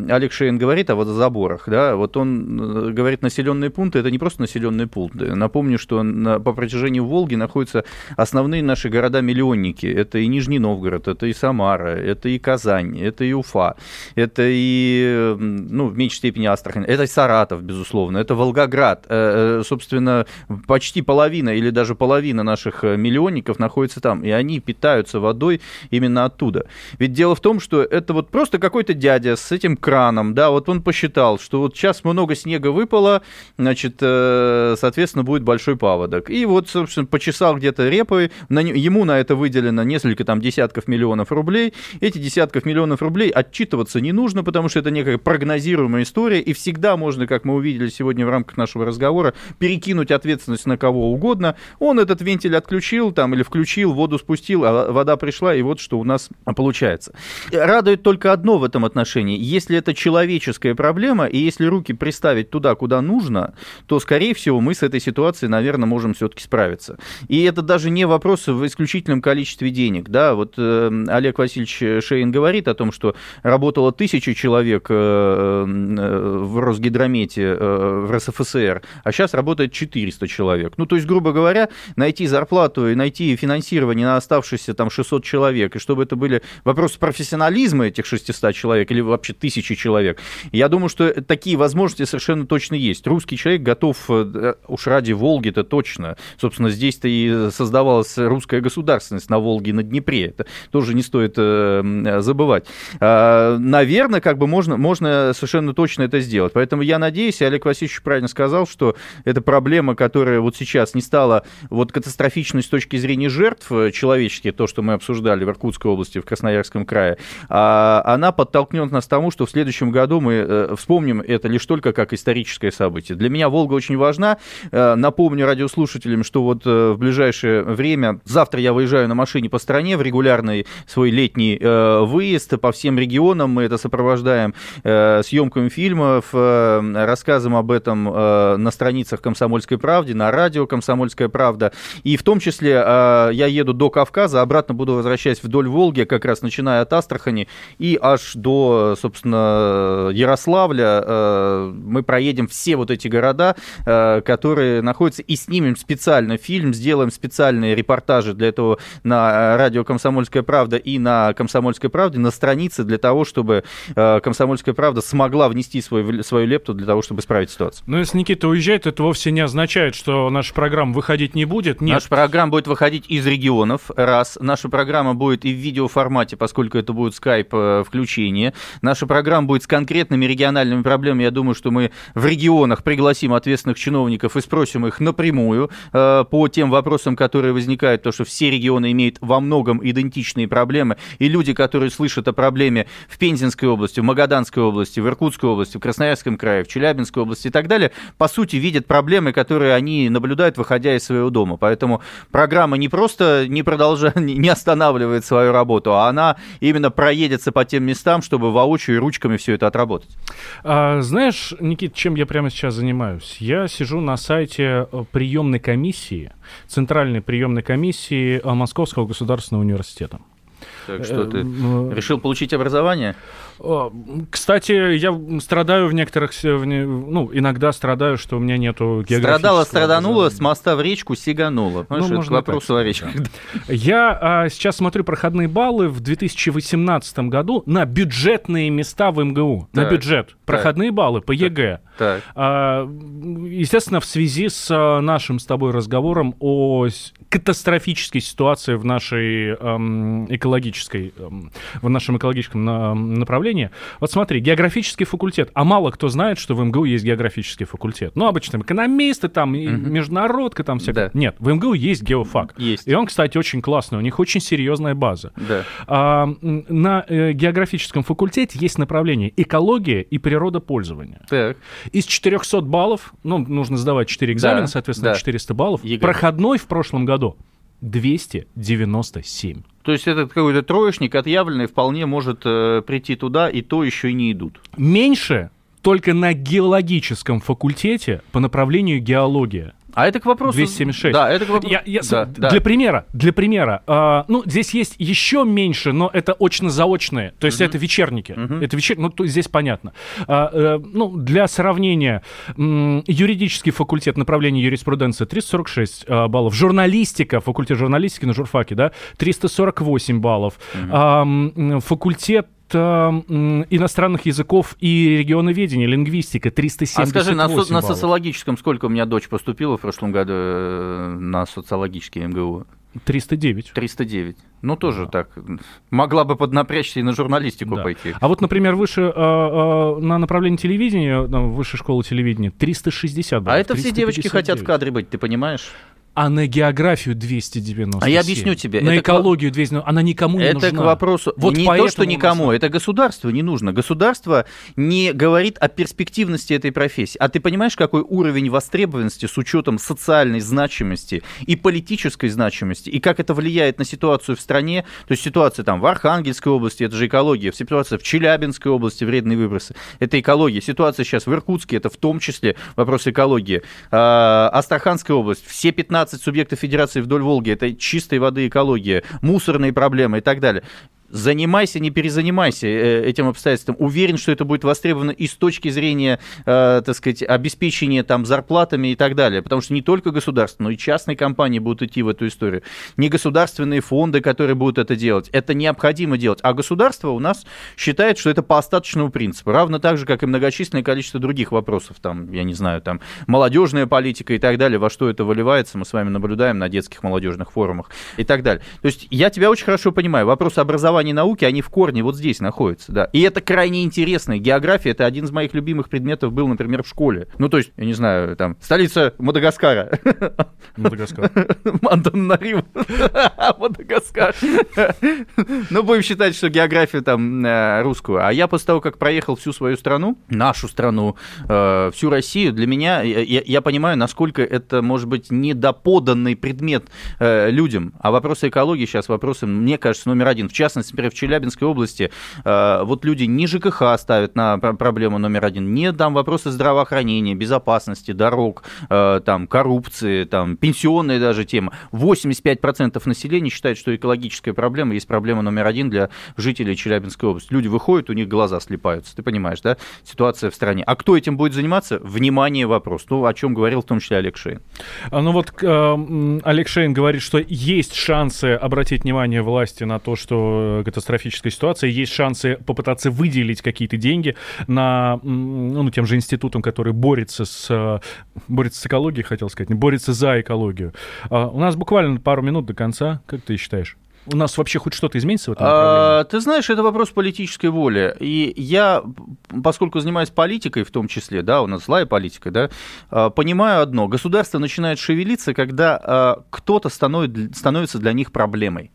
Олег Шейн говорит о водозаборах, да, вот он говорит, населенные пункты — это не просто населенные пункты. Напомню, что на, по протяжению Волги находятся основные наши города-миллионники. Это и Нижний Новгород, это и Самара, это и Казань, это и Уфа, это и, ну, в меньшей степени Астрахань, это и Саратов, безусловно, это Волгоград. Э, э, собственно, почти половина или даже половина наших э, миллионников находится там, и они питаются водой именно оттуда. Ведь дело в том, что это вот просто какой-то дядя с этим краном, да, вот он посчитал, что вот сейчас много снега выпало, значит, соответственно, будет большой паводок. И вот, собственно, почесал где-то реп Антроповой. На, ему на это выделено несколько там десятков миллионов рублей. Эти десятков миллионов рублей отчитываться не нужно, потому что это некая прогнозируемая история, и всегда можно, как мы увидели сегодня в рамках нашего разговора, перекинуть ответственность на кого угодно. Он этот вентиль отключил там или включил, воду спустил, а вода пришла, и вот что у нас получается. Радует только одно в этом отношении. Если это человеческая проблема, и если руки приставить туда, куда нужно, то, скорее всего, мы с этой ситуацией, наверное, можем все-таки справиться. И это даже не вопрос в исключительном количестве денег. Да, вот э, Олег Васильевич Шейн говорит о том, что работало тысячу человек э, э, в Росгидромете э, в РСФСР, а сейчас работает 400 человек. Ну, то есть, грубо говоря, найти зарплату и найти финансирование на оставшиеся там 600 человек, и чтобы это были вопросы профессионализма этих 600 человек или вообще тысячи человек, я думаю, что такие возможности совершенно точно есть. Русский человек готов, уж ради Волги-то точно. Собственно, здесь-то и создавал создавалась русская государственность на Волге и на Днепре. Это тоже не стоит э, забывать. А, наверное, как бы можно, можно совершенно точно это сделать. Поэтому я надеюсь, и Олег Васильевич правильно сказал, что эта проблема, которая вот сейчас не стала вот катастрофичной с точки зрения жертв э, человеческих, то, что мы обсуждали в Иркутской области, в Красноярском крае, а, она подтолкнет нас к тому, что в следующем году мы э, вспомним это лишь только как историческое событие. Для меня Волга очень важна. Напомню радиослушателям, что вот в ближайшее время. Завтра я выезжаю на машине по стране в регулярный свой летний э, выезд по всем регионам. Мы это сопровождаем э, съемками фильмов, э, рассказом об этом э, на страницах «Комсомольской правды», на радио «Комсомольская правда». И в том числе э, я еду до Кавказа, обратно буду возвращаясь вдоль Волги, как раз начиная от Астрахани и аж до, собственно, Ярославля. Э, мы проедем все вот эти города, э, которые находятся, и снимем специально фильм, сделаем специальные репортажи для этого на радио «Комсомольская правда» и на «Комсомольской правде» на странице для того, чтобы э, «Комсомольская правда» смогла внести свой, свою лепту для того, чтобы исправить ситуацию. Но если Никита уезжает, это вовсе не означает, что наша программа выходить не будет. Нет. Наша программа будет выходить из регионов, раз. Наша программа будет и в видеоформате, поскольку это будет скайп включение. Наша программа будет с конкретными региональными проблемами. Я думаю, что мы в регионах пригласим ответственных чиновников и спросим их напрямую э, по тем вопросам, которые возникают, то, что все регионы имеют во многом идентичные проблемы, и люди, которые слышат о проблеме в Пензенской области, в Магаданской области, в Иркутской области, в Красноярском крае, в Челябинской области и так далее, по сути, видят проблемы, которые они наблюдают, выходя из своего дома. Поэтому программа не просто не продолжает, не останавливает свою работу, а она именно проедется по тем местам, чтобы воочию и ручками все это отработать. А, знаешь, Никит, чем я прямо сейчас занимаюсь? Я сижу на сайте э, приемной комиссии, центральной приемной комиссии э, Московского государственного университета. Так что ты э, решил получить образование? Кстати, я страдаю в некоторых, ну, иногда страдаю, что у меня нету географического... Страдала, страданула, с моста в речку сиганула. Ну, это вопрос о речках. Я а, сейчас смотрю проходные баллы в 2018 году на бюджетные места в МГУ. Так. На бюджет. Проходные баллы по ЕГЭ. Так. А, естественно, в связи с а, нашим с тобой разговором о катастрофической ситуации в нашей эм, экологической, эм, в нашем экологическом на, направлении, направление. Вот смотри, географический факультет. А мало кто знает, что в МГУ есть географический факультет. Ну, обычно экономисты, там, угу. международка, там всякое. Да. Нет, в МГУ есть геофак. Есть. И он, кстати, очень классный. У них очень серьезная база. Да. А, на э, географическом факультете есть направление экология и природопользование. Так. Из 400 баллов, ну, нужно сдавать 4 экзамена, да. соответственно, да. 400 баллов. ЕГЭ. Проходной в прошлом году 297. То есть этот какой-то троечник отъявленный вполне может э, прийти туда, и то еще и не идут. Меньше только на геологическом факультете по направлению геология. А это к вопросу... 276. Да, это к вопросу... Я, я, да, для да. примера, для примера, э, ну, здесь есть еще меньше, но это очно-заочные, то есть uh-huh. это вечерники. Uh-huh. Это вечер... Ну, то, здесь понятно. А, э, ну, для сравнения, э, юридический факультет направления юриспруденции 346 э, баллов, журналистика, факультет журналистики на журфаке, да, 348 баллов, uh-huh. э, факультет иностранных языков и регионоведения, лингвистика, 378 А скажи, на, со- на социологическом сколько у меня дочь поступила в прошлом году э, на социологический МГУ? 309. 309. Ну, тоже да. так. Могла бы поднапрячься и на журналистику да. пойти. А вот, например, выше э, э, на направлении телевидения, на высшей школы телевидения, 360 баллов. А это 359. все девочки хотят в кадре быть, ты понимаешь? А на географию 297. А я объясню тебе. На экологию к... 200, она никому не это нужна. Это к вопросу, вот не то, что никому, это государству не нужно. Государство не говорит о перспективности этой профессии. А ты понимаешь, какой уровень востребованности с учетом социальной значимости и политической значимости, и как это влияет на ситуацию в стране, то есть ситуация там в Архангельской области, это же экология, ситуация в Челябинской области, вредные выбросы, это экология, ситуация сейчас в Иркутске, это в том числе вопрос экологии, а, Астраханская область, все 15 15 субъектов федерации вдоль Волги, это чистой воды экология, мусорные проблемы и так далее занимайся, не перезанимайся э, этим обстоятельством. Уверен, что это будет востребовано и с точки зрения, э, так сказать, обеспечения там зарплатами и так далее. Потому что не только государство, но и частные компании будут идти в эту историю. Не государственные фонды, которые будут это делать. Это необходимо делать. А государство у нас считает, что это по остаточному принципу. Равно так же, как и многочисленное количество других вопросов. Там, я не знаю, там молодежная политика и так далее. Во что это выливается, мы с вами наблюдаем на детских молодежных форумах и так далее. То есть я тебя очень хорошо понимаю. Вопрос образования образования и науки, они в корне вот здесь находятся, да. И это крайне интересно. География — это один из моих любимых предметов был, например, в школе. Ну, то есть, я не знаю, там, столица Мадагаскара. Мадагаскар. Антанариву. Мадагаскар. Ну, будем считать, что географию там э, русскую. А я после того, как проехал всю свою страну, нашу страну, э, всю Россию, для меня, я понимаю, насколько это, может быть, недоподанный предмет э, людям. А вопросы экологии сейчас вопросы, мне кажется, номер один. В частности, например, в Челябинской области вот люди не ЖКХ ставят на проблему номер один, не там вопросы здравоохранения, безопасности, дорог, там, коррупции, там, пенсионная даже тема. 85% населения считает, что экологическая проблема есть проблема номер один для жителей Челябинской области. Люди выходят, у них глаза слепаются, ты понимаешь, да, ситуация в стране. А кто этим будет заниматься? Внимание, вопрос. Ну, о чем говорил в том числе Олег Шейн. А, ну вот э, Олег Шейн говорит, что есть шансы обратить внимание власти на то, что катастрофическая ситуация, есть шансы попытаться выделить какие-то деньги на, ну, тем же институтом, который борется с, э, борется с экологией, хотел сказать, не борется за экологию. А, у нас буквально пару минут до конца. Как ты считаешь? У нас вообще хоть что-то изменится в этом а, Ты знаешь, это вопрос политической воли. И я, поскольку занимаюсь политикой в том числе, да, у нас злая политика, да, а, понимаю одно. Государство начинает шевелиться, когда а, кто-то становится для них проблемой.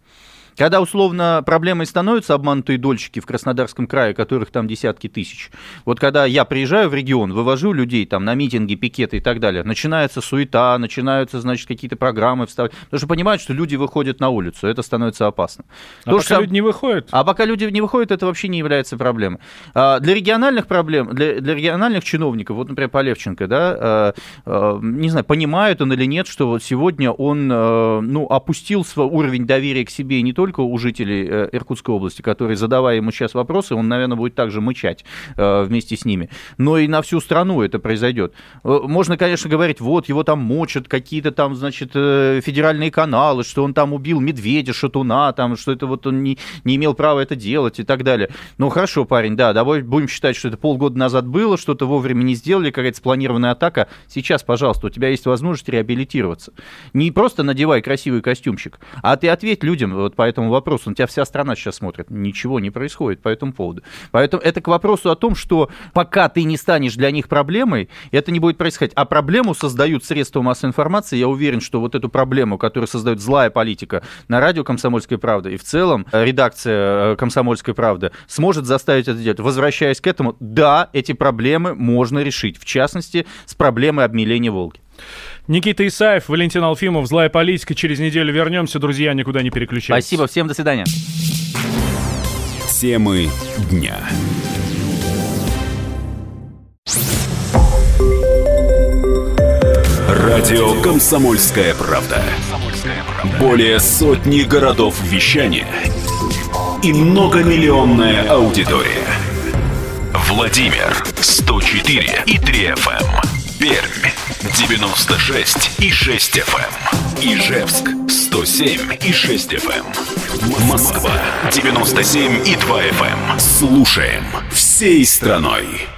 Когда, условно, проблемой становятся обманутые дольщики в Краснодарском крае, которых там десятки тысяч. Вот когда я приезжаю в регион, вывожу людей там на митинги, пикеты и так далее, начинается суета, начинаются, значит, какие-то программы вставлять. Потому что понимают, что люди выходят на улицу, это становится опасно. А То, пока что... люди не выходят? А пока люди не выходят, это вообще не является проблемой. А для региональных проблем, для, для региональных чиновников, вот, например, Полевченко, да, а, а, не знаю, понимает он или нет, что вот сегодня он, ну, опустил свой уровень доверия к себе не только только у жителей э, Иркутской области, которые, задавая ему сейчас вопросы, он, наверное, будет также мычать э, вместе с ними, но и на всю страну это произойдет. Э, можно, конечно, говорить, вот, его там мочат какие-то там, значит, федеральные каналы, что он там убил медведя, шатуна, там, что это вот он не, не имел права это делать и так далее. Ну, хорошо, парень, да, давай будем считать, что это полгода назад было, что-то вовремя не сделали, какая-то спланированная атака. Сейчас, пожалуйста, у тебя есть возможность реабилитироваться. Не просто надевай красивый костюмчик, а ты ответь людям вот по этому вопросу. На тебя вся страна сейчас смотрит. Ничего не происходит по этому поводу. Поэтому это к вопросу о том, что пока ты не станешь для них проблемой, это не будет происходить. А проблему создают средства массовой информации. Я уверен, что вот эту проблему, которую создает злая политика на радио «Комсомольская правда» и в целом э, редакция э, «Комсомольской правды» сможет заставить это делать. Возвращаясь к этому, да, эти проблемы можно решить. В частности, с проблемой обмеления Волги. Никита Исаев, Валентин Алфимов, «Злая политика». Через неделю вернемся, друзья, никуда не переключайтесь. Спасибо, всем до свидания. Темы дня. Радио «Комсомольская правда». Более сотни городов вещания и многомиллионная аудитория. Владимир 104 и 3 FM. Пермь 96 и 6 FM. Эм. Ижевск 107 и 6 FM. Эм. Москва 97 и 2 FM. Эм. Слушаем всей страной.